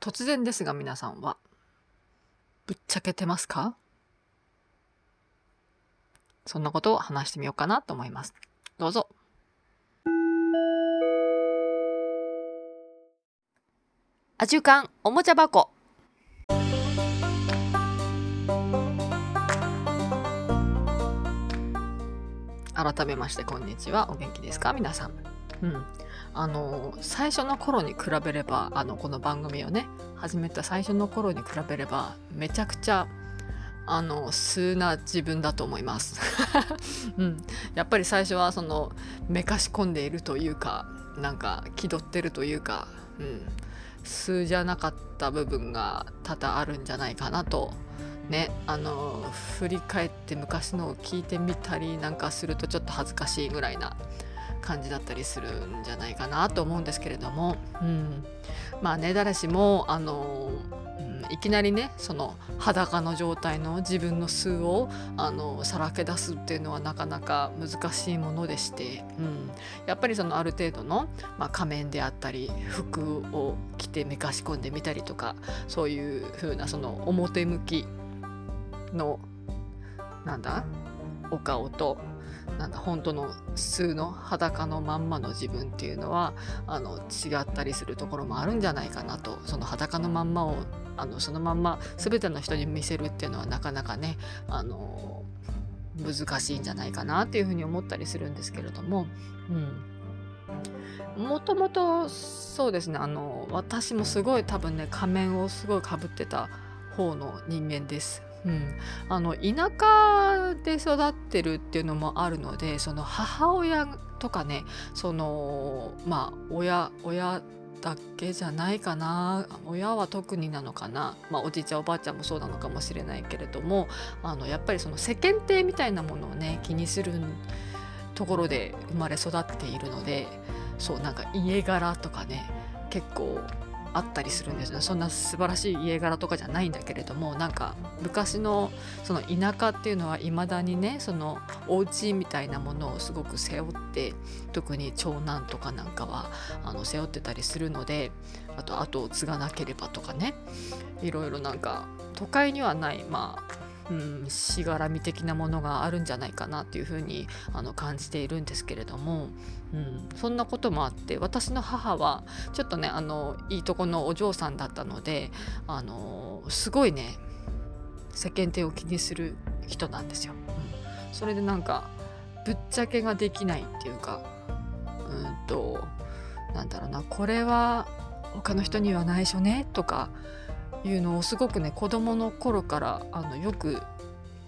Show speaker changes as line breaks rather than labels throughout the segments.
突然ですが皆さんはぶっちゃけてますか？そんなことを話してみようかなと思います。どうぞ。アジュカンおもちゃ箱。改めましてこんにちは。お元気ですか？皆さん。うんあの最初の頃に比べればあのこの番組をね始めた最初の頃に比べればめちゃくちゃあの素な自分だと思います、うん、やっぱり最初はそのめかし込んでいるというかなんか気取ってるというか、うん、素じゃなかった部分が多々あるんじゃないかなとねあの振り返って昔のを聞いてみたりなんかするとちょっと恥ずかしいぐらいな感じだったりするんじゃないかなと思うんですけれども、うん、まあね誰しもあの、ん、いきなりねその裸の状態の自分の素をあのさらけ出すっていうのはなかなか難しいものでして、うん、やっぱりそのある程度の、まあ、仮面であったり服を着てめかし込んでみたりとかそういう風なその表向きのなんだお顔となんだ本当の素の裸のまんまの自分っていうのはあの違ったりするところもあるんじゃないかなと。その裸のまんまをあのそのまんま全ての人に見せるっていうのはなかなかねあの難しいんじゃないかなっていうふうに思ったりするんですけれども、うん、もともとそうですねあの私もすごい多分ね仮面をすごいかぶってた方の人間です。うん、あの田舎で育ってるっていうのもあるのでその母親とかねそのまあ親親だけじゃないかな。親は特になのかな、まあ、おじいちゃんおばあちゃんもそうなのかもしれないけれどもあのやっぱりその世間体みたいなものをね気にするところで生まれ育っているのでそうなんか家柄とかね結構あったりするんですよ。そんな素晴らしい家柄とかじゃないんだけれどもなんか昔のその田舎っていうのはいまだにねそのお家みたいなものをすごく背負って特に長男とかなんかはあの背負ってたりするのであと後を継がなければとかね。いろいろなんか都会にはないまあうん、しがらみ的なものがあるんじゃないかなっていうふうにあの感じているんですけれども、うん、そんなこともあって私の母はちょっとねあのいいとこのお嬢さんだったのであのすごいね世間体を気にする人なんですよ。うん、それでなんかぶっちゃけができないっていうかうんとなんだろうなこれは他の人には内緒ねとかいうのをすごくね子供の頃からあのよく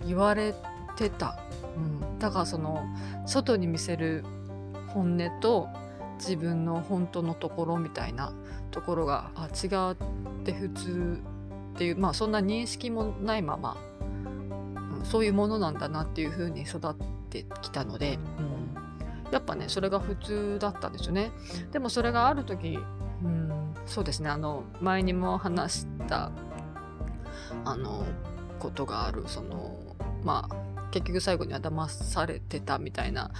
言われてた、うん、だからその外に見せる本音と自分の本当のところみたいなところがあ違って普通っていうまあそんな認識もないまま、うん、そういうものなんだなっていう風に育ってきたので、うん、やっぱねそれが普通だったんですよね。でもそれがある時、そうですねあの前にも話したあのことがあるそのまあ結局最後には騙されてたみたいな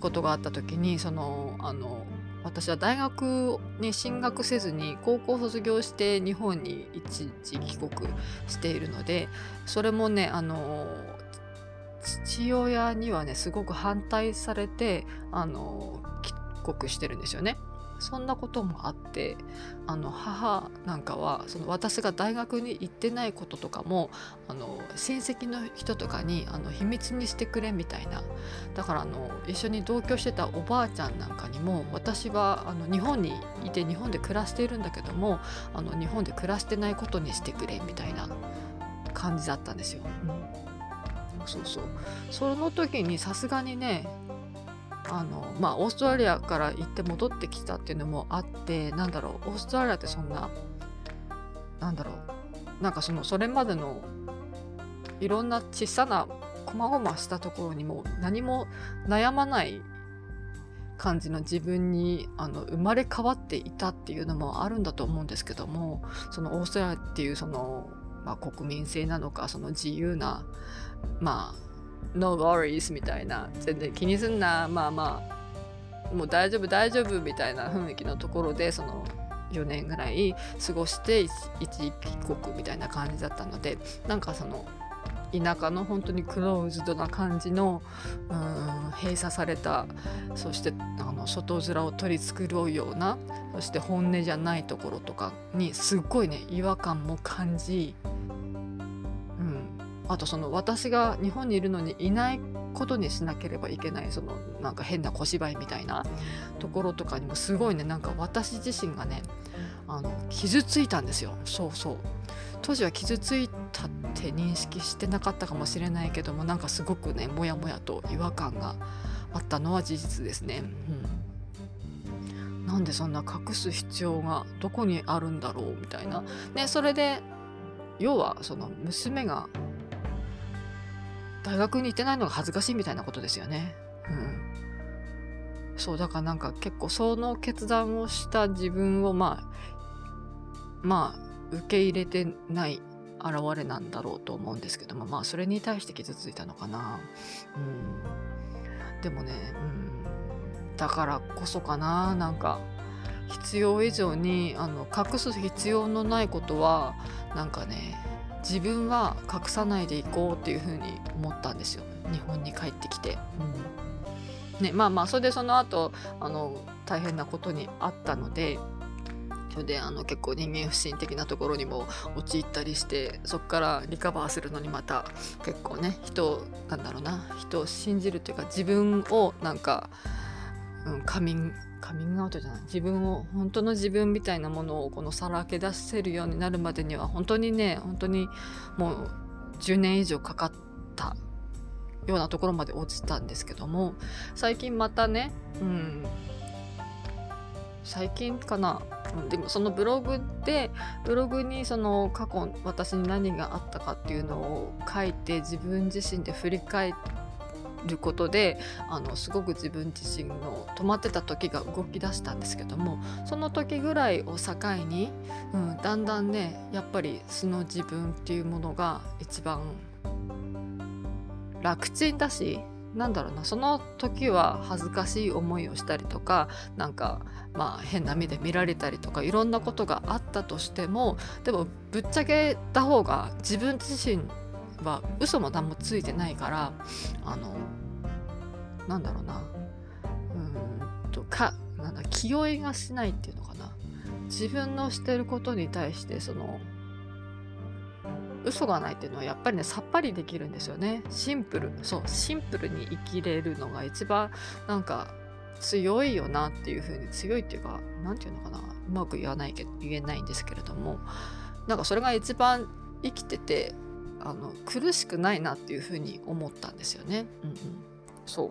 ことがあった時にそのあの私は大学に進学せずに高校卒業して日本に一時帰国しているのでそれもねあの父親にはねすごく反対されてあの帰国してるんですよね。そんなこともあってあの母なんかはその私が大学に行ってないこととかもあの親戚の人とかにあの秘密にしてくれみたいな。だからあの一緒に同居してたおばあちゃんなんかにも私はあの日本にいて日本で暮らしているんだけどもあの日本で暮らしてないことにしてくれみたいな。感じだったんですよ。うん、そうそう。その時にさすがにねあのまあオーストラリアから行って戻ってきたっていうのもあってなんだろうオーストラリアってそんななんだろうなんかそのそれまでのいろんな小さな細々したところにも何も悩まない感じの自分にあの生まれ変わっていたっていうのもあるんだと思うんですけどもそのオーストラリアっていうその、まあ、国民性なのかその自由なまあ no worries みたいな。全然気にすんな。まあまあ。もう大丈夫大丈夫みたいな雰囲気のところでその4年ぐらい過ごして一時帰国みたいな感じだったのでなんかその田舎の本当にクローズドな感じのうん閉鎖されたそしてあの外面を取り繕うようなそして本音じゃないところとかにすっごいね違和感も感じ、あとその私が日本にいるのにいないことにしなければいけないそのなんか変な小芝居みたいなところとかにもすごいねなんか私自身がねあの傷ついたんですよ。そうそう。当時は傷ついたって認識してなかったかもしれないけどもなんかすごくねモヤモヤと違和感があったのは事実ですね。うん、なんでそんな隠す必要がどこにあるんだろうみたいな。ねそれで要はその娘が大学に行ってないのが恥ずかしいみたいなことですよね。うん、そうだからなんか結構その決断をした自分をまあまあ受け入れてない現れなんだろうと思うんですけどもまあそれに対して傷ついたのかな。うん、でもね、うん、だからこそかななんか必要以上にあの隠す必要のないことはなんかね自分は隠さないでいこうっていうふうに思ったんですよ日本に帰ってきて。うんね、まあまあそれでその後あの大変なことにあったのでそれであの結構人間不信的なところにも陥ったりしてそこからリカバーするのにまた結構ね人なんだろうな人を信じるというか自分をなんか、うん、カミンカミングアウトじゃない？自分を本当の自分みたいなものをこのさらけ出せるようになるまでには本当にね本当にもう10年以上かかったようなところまで落ちたんですけども最近またね、うん、最近かな。でもそのブログでブログにその過去私に何があったかっていうのを書いて自分自身で振り返ってることであのすごく自分自身の止まってた時が動き出したんですけどもその時ぐらいを境に、うん、だんだんねやっぱり素の自分っていうものが一番楽ちんだしなんだろうなその時は恥ずかしい思いをしたりとかなんかまあ変な目で見られたりとかいろんなことがあったとしてもでもぶっちゃけた方が自分自身は嘘も何もついてないからあのなんだろうな。うんとかなんだ気負いがしないっていうのかな。自分のしてることに対してその嘘がないっていうのはやっぱりねさっぱりできるんですよね。シンプルそうシンプルに生きれるのが一番なんか強いよなっていう風に強いっていうか何て言うのかな。うまく言わないけど言えないんですけれども。なんかそれが一番生きててあの苦しくないなっていう風に思ったんですよね。うんうん、そう。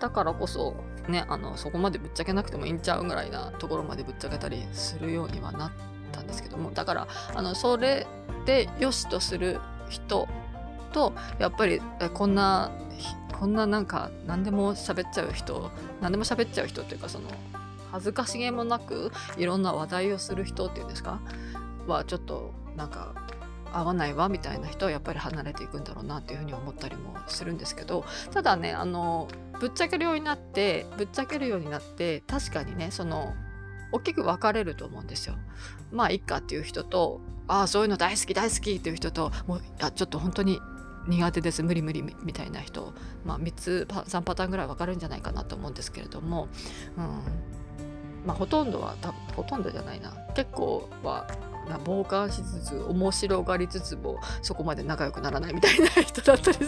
だからこそねあのそこまでぶっちゃけなくてもいいんちゃうぐらいなところまでぶっちゃけたりするようにはなったんですけども。だからあのそれで良しとする人とやっぱりこんなこんななんか何でも喋っちゃう人何でも喋っちゃう人っていうかその恥ずかしげもなくいろんな話題をする人っていうんですか？はちょっとなんか合わないわみたいな人はやっぱり離れていくんだろうなっていうふうに思ったりもするんですけどただねあのぶっちゃけるようになってぶっちゃけるようになって確かにねその大きく分かれると思うんですよ。まあいっかっていう人とああそういうの大好き大好きっていう人ともうあちょっと本当に苦手です無理無理みたいな人、まあ、3つ3パターンぐらい分かるんじゃないかなと思うんですけれども、うん。まあ、ほとんどはほとんどじゃないな。結構は傍観しつつ面白がりつつもそこまで仲良くならないみたいな人だったり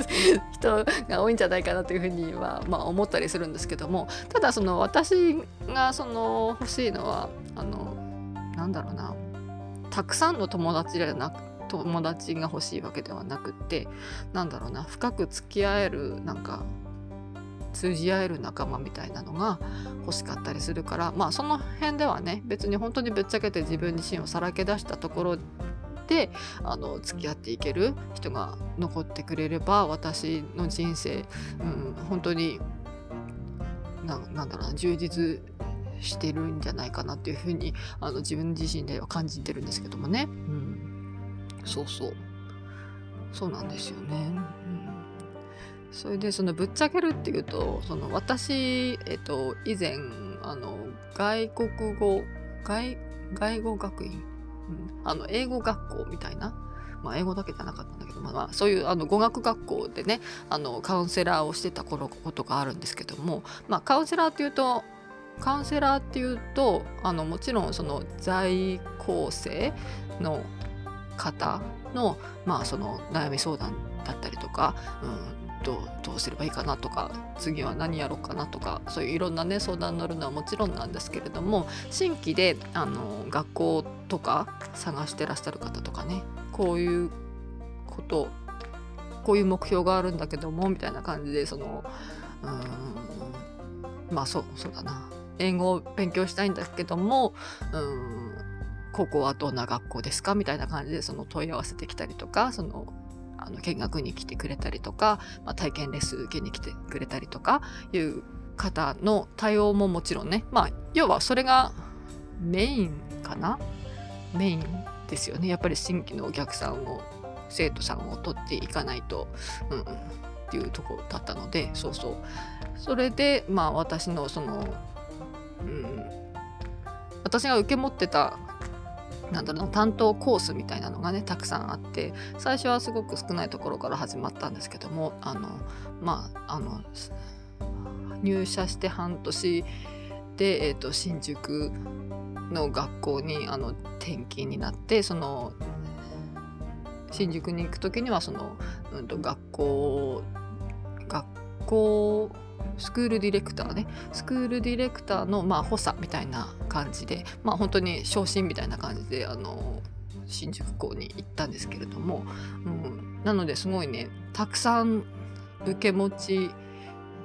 人が多いんじゃないかなというふうには、まあ、思ったりするんですけどもただその私がその欲しいのはあのなんだろうなたくさんの友達じゃなく友達が欲しいわけではなくってなんだろうな深く付き合えるなんか通じ合える仲間みたいなのが欲しかったりするからまあその辺ではね別に本当にぶっちゃけて自分自身をさらけ出したところであの付き合っていける人が残ってくれれば私の人生、うん、本当になんだろうな充実してるんじゃないかなっていうふうにあの自分自身では感じてるんですけどもね。うん。そうそう。そうなんですよね、それでそのぶっちゃけるっていうとその私、えっと、以前あの外国語外外語学院、うん、あの英語学校みたいなまあ、英語だけじゃなかったんだけど、まあ、まあ、そういうあの語学学校でねあのカウンセラーをしてた頃ことがあるんですけども、まあ、カウンセラーっていうとカウンセラーっていうとあのもちろんその在校生の方の,、まあその悩み相談だったりとか、うん、どうどうすればいいかなとか次は何やろうかなとかそういういろんなね相談に乗るのはもちろんなんですけれども新規であの学校とか探してらっしゃる方とかねこういうことこういう目標があるんだけどもみたいな感じでそのうんまあそうそうだな。英語を勉強したいんだけどもうんここはどんな学校ですか？みたいな感じでその問い合わせてきたりとかそのあの見学に来てくれたりとか、まあ、体験レッスン受けに来てくれたりとかいう方の対応ももちろんねまあ要はそれがメインかな？メインですよね。やっぱり新規のお客さんを生徒さんを取っていかないと、うん、っていうとこだったのでそうそう。それでまあ私のその、うん、私が受け持ってたなんだろう担当コースみたいなのがねたくさんあって最初はすごく少ないところから始まったんですけどもあのまああの入社して半年で、えーと、新宿の学校にあの転勤になってその新宿に行く時にはその、うんと、学校学校スクールディレクターねスクールディレクターのまあ補佐みたいな感じでまあ本当に昇進みたいな感じであの新宿校に行ったんですけれども、うん、なのですごいねたくさん受け持ち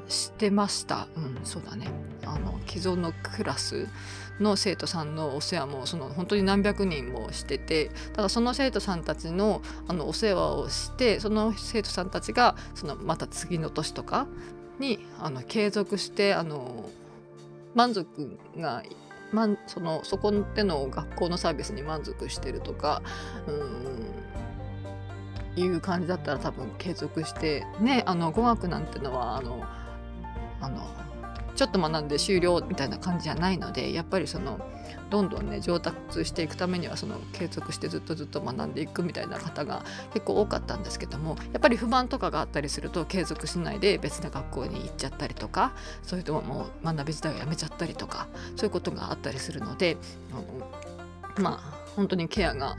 してました。うん、そうだね。あの既存のクラスの生徒さんのお世話もその本当に何百人もしててただその生徒さんたちのあのお世話をしてその生徒さんたちがそのまた次の年とかにあの継続してあの満足がまそのそこでの学校のサービスに満足してるとかうんいう感じだったら多分継続してねあの語学なんてのはあのあのちょっと学んで終了みたいな感じじゃないのでやっぱりそのどんどんね上達していくためにはその継続してずっとずっと学んでいくみたいな方が結構多かったんですけどもやっぱり不満とかがあったりすると継続しないで別な学校に行っちゃったりとかそういうともう学び自体をやめちゃったりとかそういうことがあったりするのであのまあ本当にケアが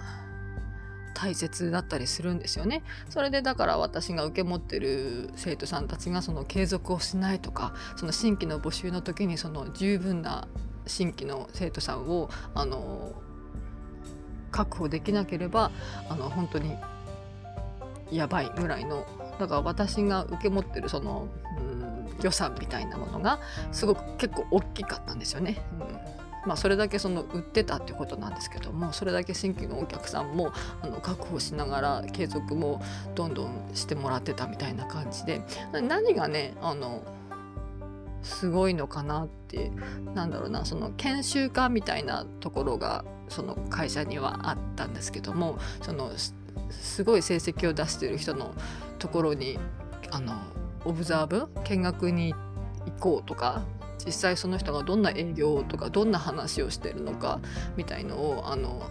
大切だったりするんですよね。それでだから私が受け持ってる生徒さんたちがその継続をしないとかその新規の募集の時にその十分な新規の生徒さんをあの確保できなければあの本当にやばいぐらいのだから私が受け持ってるその、うん、予算みたいなものがすごく結構大きかったんですよね。うんまあ、それだけその売ってたってことなんですけどもそれだけ新規のお客さんもあの確保しながら継続もどんどんしてもらってたみたいな感じで何がねあのすごいのかなってなんだろうなその研修家みたいなところがその会社にはあったんですけどもそのすごい成績を出してる人のところにあのオブザーブ見学に行こうとか実際その人がどんな営業とかどんな話をしてるのかみたいのをあの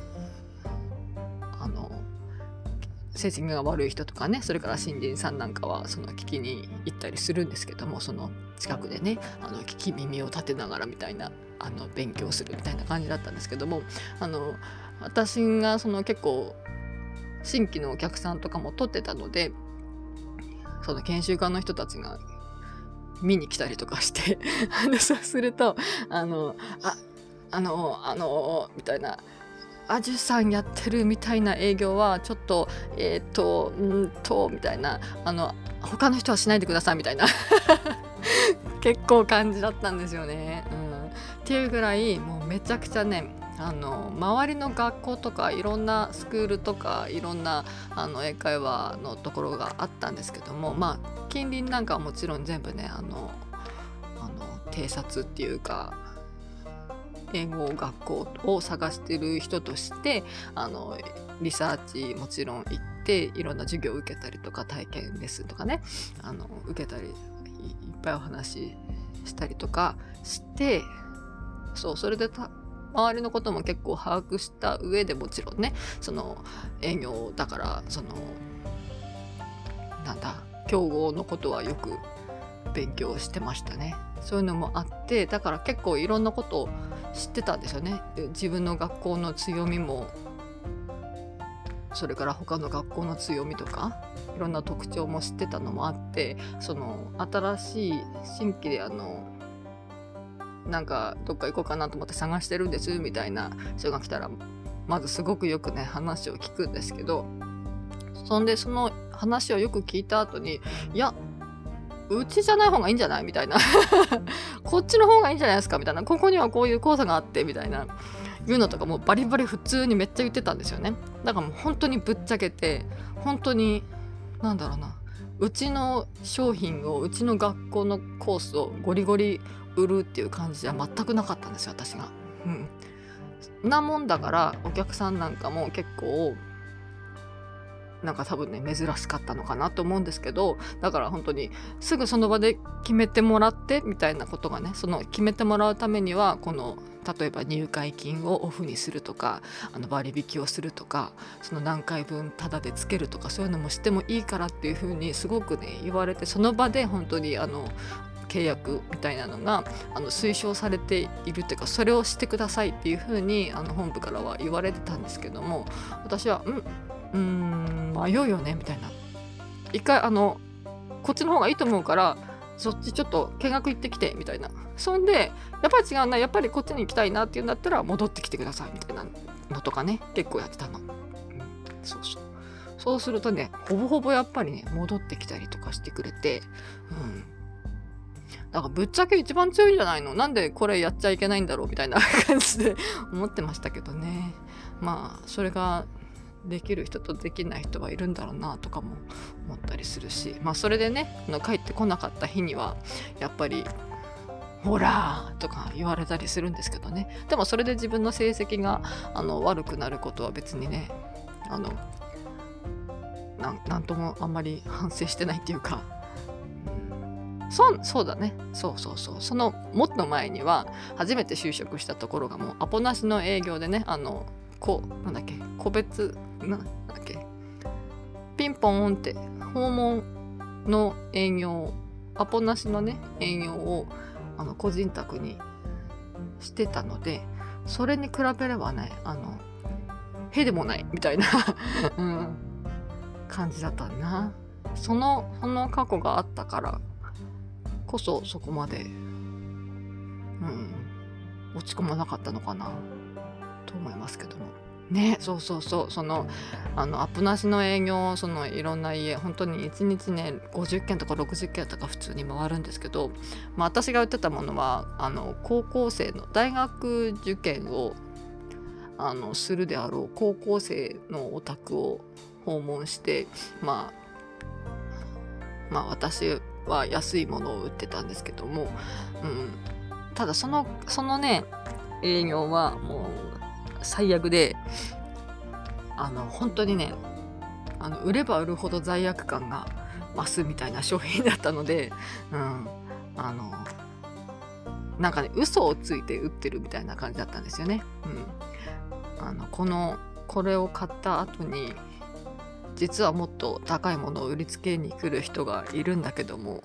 成績が悪い人とかねそれから新人さんなんかはその聞きに行ったりするんですけどもその近くでねあの聞き耳を立てながらみたいなあの勉強するみたいな感じだったんですけどもあの私がその結構新規のお客さんとかも取ってたのでその研修家の人たちが見に来たりとかして そうするとあのああのあのみたいなアジュさんやってるみたいな営業はちょっとえっ、ー、とんとみたいな。あの他の人はしないでくださいみたいな。結構感じだったんですよね。うん、っていうぐらいもうめちゃくちゃねあの周りの学校とかいろんなスクールとかいろんなあの英会話のところがあったんですけどもまあ近隣なんかはもちろん全部ねあのあの偵察っていうか英語学校を探してる人としてあのリサーチもちろん行っていろんな授業を受けたりとか体験レッスンとかねあの受けたりいっぱいお話ししたりとかしてそうそれで周りのことも結構把握した上でもちろんねその営業だからそのなんだ競合のことはよく勉強してましたね。そういうのもあってだから結構いろんなことを知ってたんですよね。自分の学校の強みもそれから他の学校の強みとかいろんな特徴も知ってたのもあってその新しい新規であのなんかどっか行こうかなと思って探してるんですみたいな人が来たらまずすごくよくね話を聞くんですけどそんでその話をよく聞いた後にいやうちじゃない方がいいんじゃない？みたいな。こっちの方がいいんじゃないですか？みたいなここにはこういう講座があってみたいな。言うのとかもバリバリ普通にめっちゃ言ってたんですよね。だからもう本当にぶっちゃけて本当になんだろうな。うちの商品をうちの学校のコースをゴリゴリ売るっていう感じじゃ全くなかったんですよ私が。うん、なもんだからお客さんなんかも結構なんか多分ね珍しかったのかなと思うんですけどだから本当にすぐその場で決めてもらってみたいなことがねその決めてもらうためにはこの例えば入会金をオフにするとかあの割引をするとかその何回分タダでつけるとかそういうのもしてもいいからっていうふうにすごくね言われてその場で本当にあの契約みたいなのがあの推奨されているというかそれをしてくださいっていうふうにあの本部からは言われてたんですけども私は「うんうん迷うよね」みたいな。一回あのこっちの方がいいと思うからそっちちょっと見学行ってきてみたいな。そんでやっぱり違うなやっぱりこっちに行きたいなっていうんだったら戻ってきてくださいみたいなのとかね。結構やってたの、うん、そうそう。そうするとねほぼほぼやっぱりね戻ってきたりとかしてくれてうん。だからぶっちゃけ一番強いんじゃないの？なんでこれやっちゃいけないんだろう？みたいな感じで思ってましたけどね。まあそれができる人とできない人はいるんだろうなとかも思ったりするしまあそれでね帰ってこなかった日にはやっぱりほらとか言われたりするんですけどね。でもそれで自分の成績があの悪くなることは別にねあのなんともあんまり反省してないっていうか。そそうだね。そうそうそう。そのもっと前には初めて就職したところがもうアポなしの営業でねあのこうなんだっけ？個別？なんだっけ？ピンポンって訪問の営業アポなしのね営業をあの個人宅にしてたのでそれに比べればねあのへでもないみたいな うん、感じだったな。そのその過去があったからこそそこまでうん落ち込まなかったのかな。ね。そうそうそう。そのあのアップなしの営業そのいろんな家本当に1日ね50件とか60件とか普通に回るんですけど、まあ、私が売ってたものはあの高校生の大学受験をあのするであろう高校生のお宅を訪問してまあまあ私は安いものを売ってたんですけども、うん、ただそのそのね営業はもう最悪であの本当にねあの売れば売るほど罪悪感が増すみたいな商品だったので、うん、あのなんかね嘘をついて売ってるみたいな感じだったんですよね。うん、あのこのこれを買った後に実はもっと高いものを売りつけに来る人がいるんだけども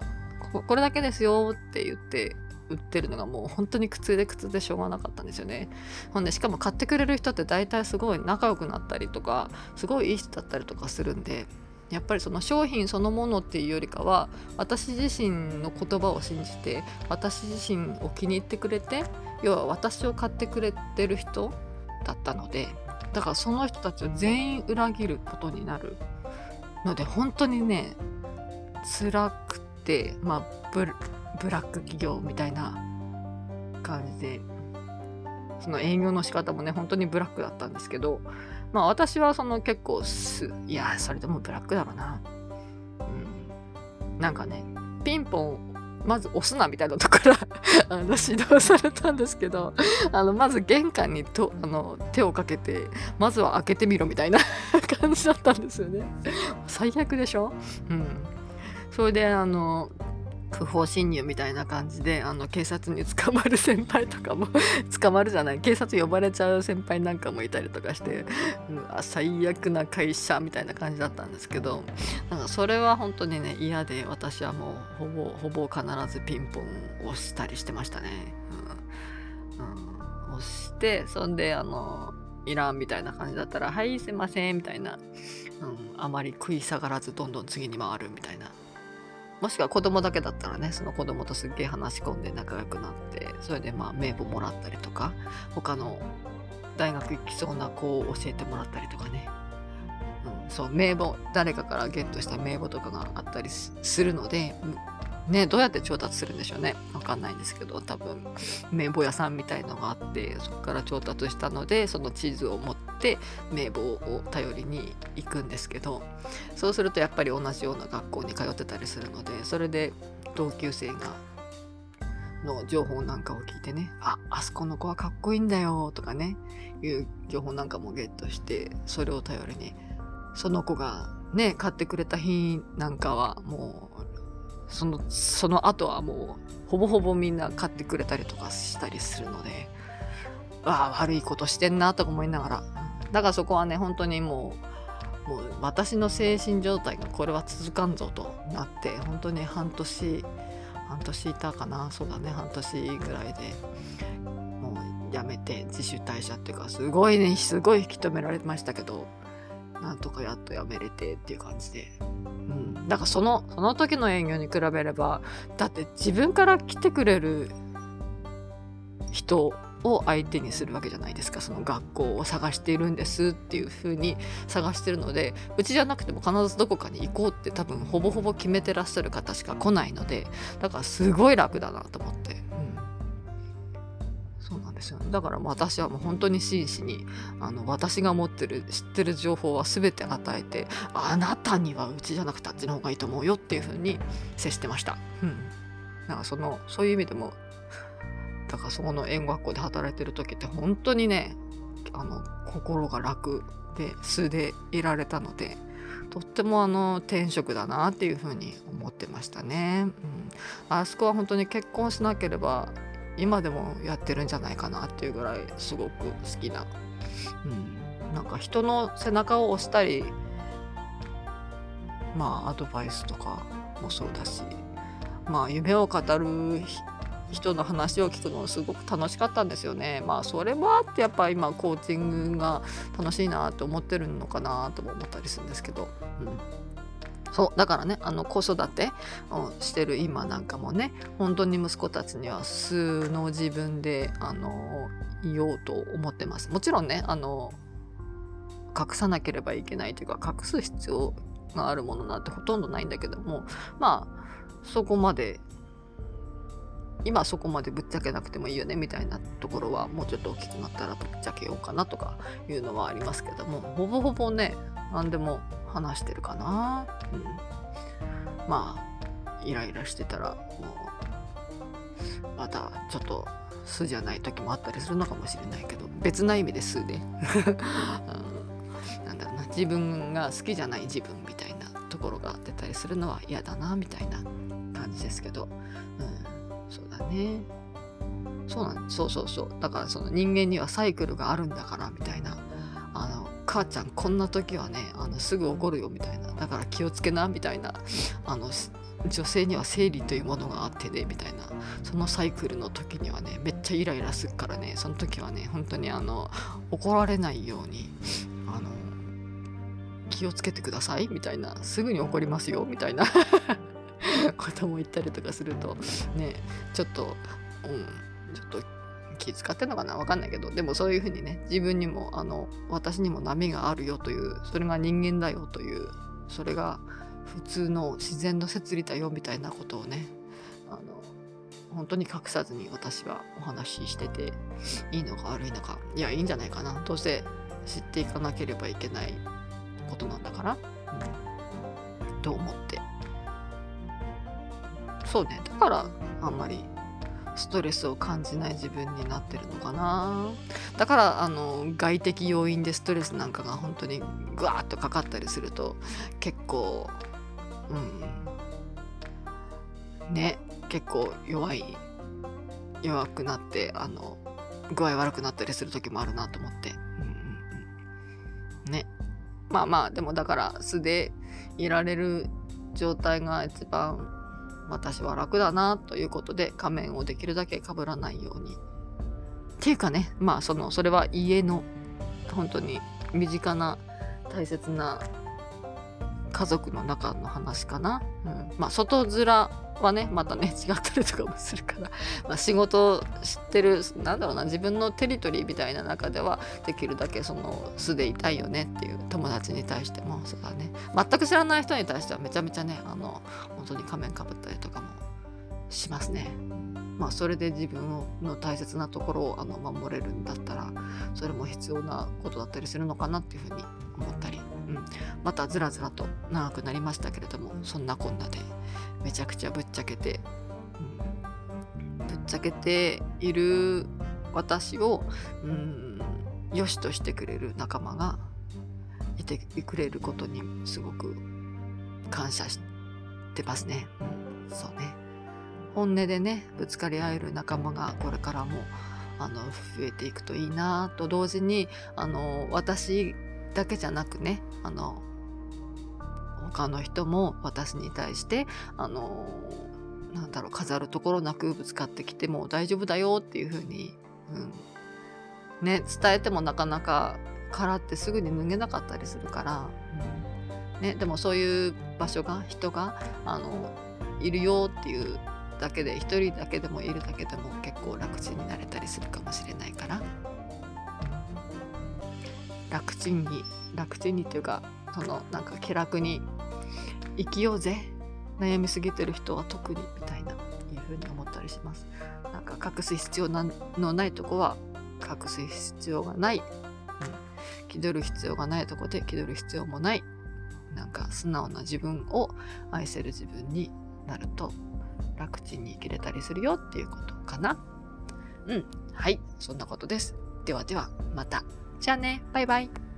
これだけですよって言って売ってるのがもう本当に苦痛で苦痛でしょうがなかったんですよね。ほんでしかも買ってくれる人って大体すごい仲良くなったりとかすごいいい人だったりとかするんでやっぱりその商品そのものっていうよりかは私自身の言葉を信じて私自身を気に入ってくれて要は私を買ってくれてる人だったのでだからその人たちを全員裏切ることになるので本当にね辛くてまあブラック企業みたいな感じでその営業の仕方もね本当にブラックだったんですけどまあ私はその結構すいやそれでもブラックだろうな。うん。なんかねピンポンまず押すなみたいなところ あの指導されたんですけどあのまず玄関にとあの手をかけてまずは開けてみろみたいな 感じだったんですよね。最悪でしょ？うん。それであの不法侵入みたいな感じであの警察に捕まる先輩とかも 捕まるじゃない警察呼ばれちゃう先輩なんかもいたりとかして、うわ最悪な会社みたいな感じだったんですけどなんかそれは本当にね嫌で私はもうほぼほぼ必ずピンポン押したりしてましたね。うん。うん、押してそんであのいらんみたいな感じだったら「はいすいません」みたいな、うん、あまり食い下がらずどんどん次に回るみたいな。もしくは子供だけだったらねその子供とすっげえ話し込んで仲良くなってそれでまあ名簿もらったりとか他の大学行きそうな子を教えてもらったりとかね、うん、そう名簿誰かからゲットした名簿とかがあったりするのでね、どうやって調達するんでしょうね。わかんないんですけど、多分、名簿屋さんみたいのがあって、そこから調達したので、その地図を持って名簿を頼りに行くんですけど、そうするとやっぱり同じような学校に通ってたりするので、それで同級生がの情報なんかを聞いてね、あ、あそこの子はかっこいいんだよとかね、いう情報なんかもゲットして、それを頼りに、その子がね、買ってくれた日なんかはもうそのその後はもうほぼほぼみんな買ってくれたりとかしたりするのでああ悪いことしてんなとか思いながらだからそこはね本当にもうもう私の精神状態がこれは続かんぞとなって本当に半年半年いたかなそうだね半年ぐらいでもうやめて自主退社っていうかすごいねすごい引き止められましたけどなんとかやっとやめれてっていう感じで。うん、だからそのその時の営業に比べればだって自分から来てくれる人を相手にするわけじゃないですかその学校を探しているんですっていう風に探してるのでうちじゃなくても必ずどこかに行こうって多分ほぼほぼ決めてらっしゃる方しか来ないのでだからすごい楽だなと思って。そうなんですよ、ね、だから私はもう本当に真摯にあの私が持ってる知ってる情報は全て与えてあなたにはうちじゃなくてあっちの方がいいと思うよっていう風に接してました。うん、なんかそのそういう意味でもだからそこの英語学校で働いてる時って本当にねあの心が楽で素でいられたのでとってもあの転職だなっていうふうに思ってましたね、うん、あそこは本当に結婚しなければ今でもやってるんじゃないかなっていうぐらいすごく好きな、うん、なんか人の背中を押したりまあアドバイスとかもそうだしまあ夢を語る人の話を聞くのすごく楽しかったんですよね。まあそれもあってやっぱ今コーチングが楽しいなって思ってるのかなとも思ったりするんですけど。うんそうだからねあの子育てをしてる今なんかもね本当に息子たちには素の自分であの言おうと思ってますもちろんねあの隠さなければいけないというか隠す必要があるものなんてほとんどないんだけどもまあそこまで今そこまでぶっちゃけなくてもいいよねみたいなところはもうちょっと大きくなったらぶっちゃけようかなとかいうのはありますけども。ほぼほぼね何でも話してるかな、うん、まあイライラしてたらもうまたちょっと素じゃない時もあったりするのかもしれないけど別な意味で素で、うん、なんだろうな。自分が好きじゃない自分みたいなところが出たりするのは嫌だなみたいな感じですけど、うん、そうだね。そうなんそうそうそう。だからその人間にはサイクルがあるんだからみたいな。あの母ちゃんこんな時はねあのすぐ怒るよみたいな。だから気をつけなみたいな。あの女性には生理というものがあってねみたいな。そのサイクルの時にはねめっちゃイライラするからね。その時はね本当にあの怒られないようにあの気をつけてくださいみたいな。すぐに怒りますよみたいな。ことも言ったりとかするとねちょっとうんちょっと気使ってんのかな？わかんないけどでもそういうふうにね自分にもあの私にも波があるよというそれが人間だよというそれが普通の自然の摂理だよみたいなことをねあの本当に隠さずに私はお話ししてていいのか悪いのかいやいいんじゃないかな。どうせ知っていかなければいけないことなんだから、うん、と思ってそうね。だからあんまりストレスを感じない自分になってるのかな。だからあの外的要因でストレスなんかが本当にグワーッとかかったりすると結構うん。ね。結構弱い弱くなってあの具合悪くなったりする時もあるなと思って、うんうんうん、ね。まあまあでもだから素でいられる状態が一番私は楽だなということで仮面をできるだけかぶらないようにっていうかねまあそのそれは家の本当に身近な大切な家族の中の話かな。うん、まあ外面はねまたね 違ったりとかもするから、まあ、仕事を知ってるなんだろうな自分のテリトリーみたいな中ではできるだけその素でいたいよねっていう友達に対してもそうだね全く知らない人に対してはめちゃめちゃねあの本当に仮面かぶったりとかもしますね。まあ、それで自分の大切なところをあの守れるんだったらそれも必要なことだったりするのかなっていうふうに思ったり、またずらずらと長くなりましたけれどもそんなこんなでめちゃくちゃぶっちゃけて、うん、ぶっちゃけている私を、うん、良しとしてくれる仲間がいてくれることにすごく感謝してますね。うん、そうね。本音でねぶつかり合える仲間がこれからもあの増えていくといいなと同時にあの私だけじゃなくねあの他の人も私に対してあのなんだろう飾るところなくぶつかってきても大丈夫だよっていう風に、うん、ね伝えてもなかなか殻ってすぐに脱げなかったりするから、うんね、でもそういう場所が人があのいるよっていうだけで一人だけでもいるだけでも結構楽ちんになれたりするかもしれないから楽ちんに楽ちんにっていうかそのなんか気楽に生きようぜ。悩みすぎてる人は特にみたいないうふうに思ったりします。なんか隠す必要のないとこは隠す必要がない、うん、気取る必要がないとこで気取る必要もない。なんか素直な自分を愛せる自分になると楽ちんに生きれたりするよっていうことかな。うん。はい。そんなことです。ではではまた。じゃあねバイバイ。